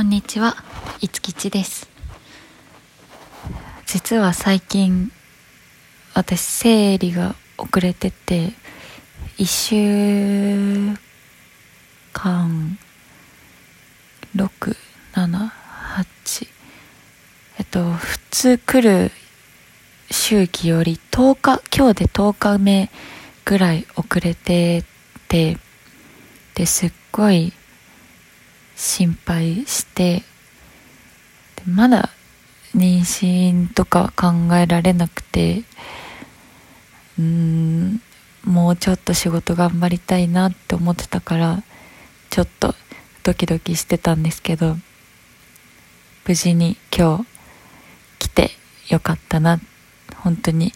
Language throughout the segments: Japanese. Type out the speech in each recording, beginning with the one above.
こんにちは、いつきちです。実は最近、私、生理が遅れてて、一週間、6、7、8、えっと、普通来る周期より10日、今日で10日目ぐらい遅れてて、で、すっごい心配してまだ妊娠とか考えられなくてうんもうちょっと仕事頑張りたいなって思ってたからちょっとドキドキしてたんですけど無事に今日来てよかったな。本当に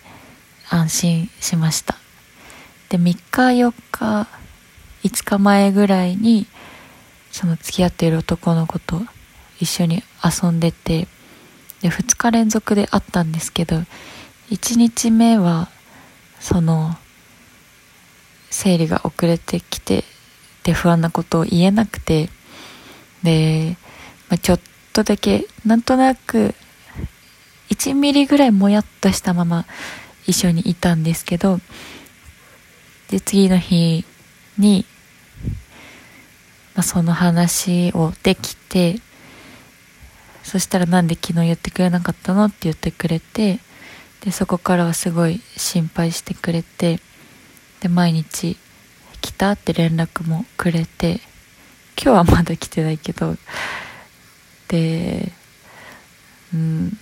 安心しました。で3日4日5日前ぐらいにその付き合っている男の子と一緒に遊んでて、で、2日連続で会ったんですけど、1日目は、その、生理が遅れてきて、で、不安なことを言えなくて、で、まあ、ちょっとだけ、なんとなく、1ミリぐらいもやっとしたまま一緒にいたんですけど、で、次の日に、まあ、その話をできて、そしたらなんで昨日言ってくれなかったのって言ってくれて、で、そこからはすごい心配してくれて、で、毎日来たって連絡もくれて、今日はまだ来てないけど、で、うん、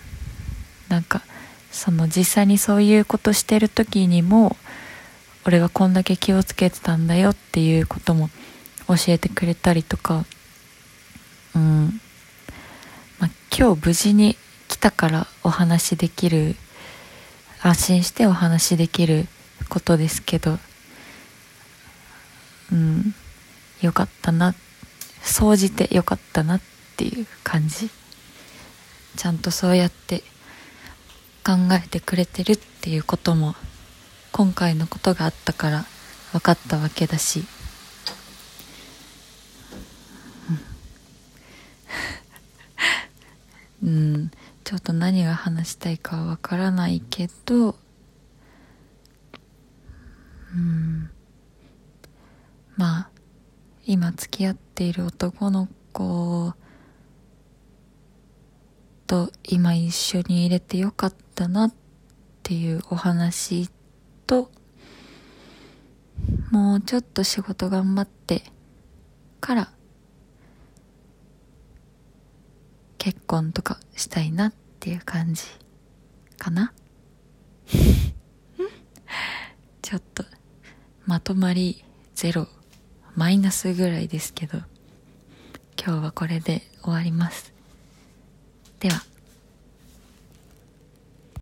なんか、その実際にそういうことしてる時にも、俺がこんだけ気をつけてたんだよっていうことも教えてくれたりとか、うん。まあ、今日無事に来たからお話できる、安心してお話できることですけど、うん、よかったな、総じてよかったなっていう感じ。ちゃんとそうやって考えてくれてるっていうことも、今回のことがあったから分かったわけだし、うん、ちょっと何が話したいかわからないけど、うん、まあ、今付き合っている男の子と今一緒に入れてよかったなっていうお話と、もうちょっと仕事頑張ってから結婚とかしたいなってていう感じかな？ちょっとまとまりゼロマイナスぐらいですけど今日はこれで終わります。では。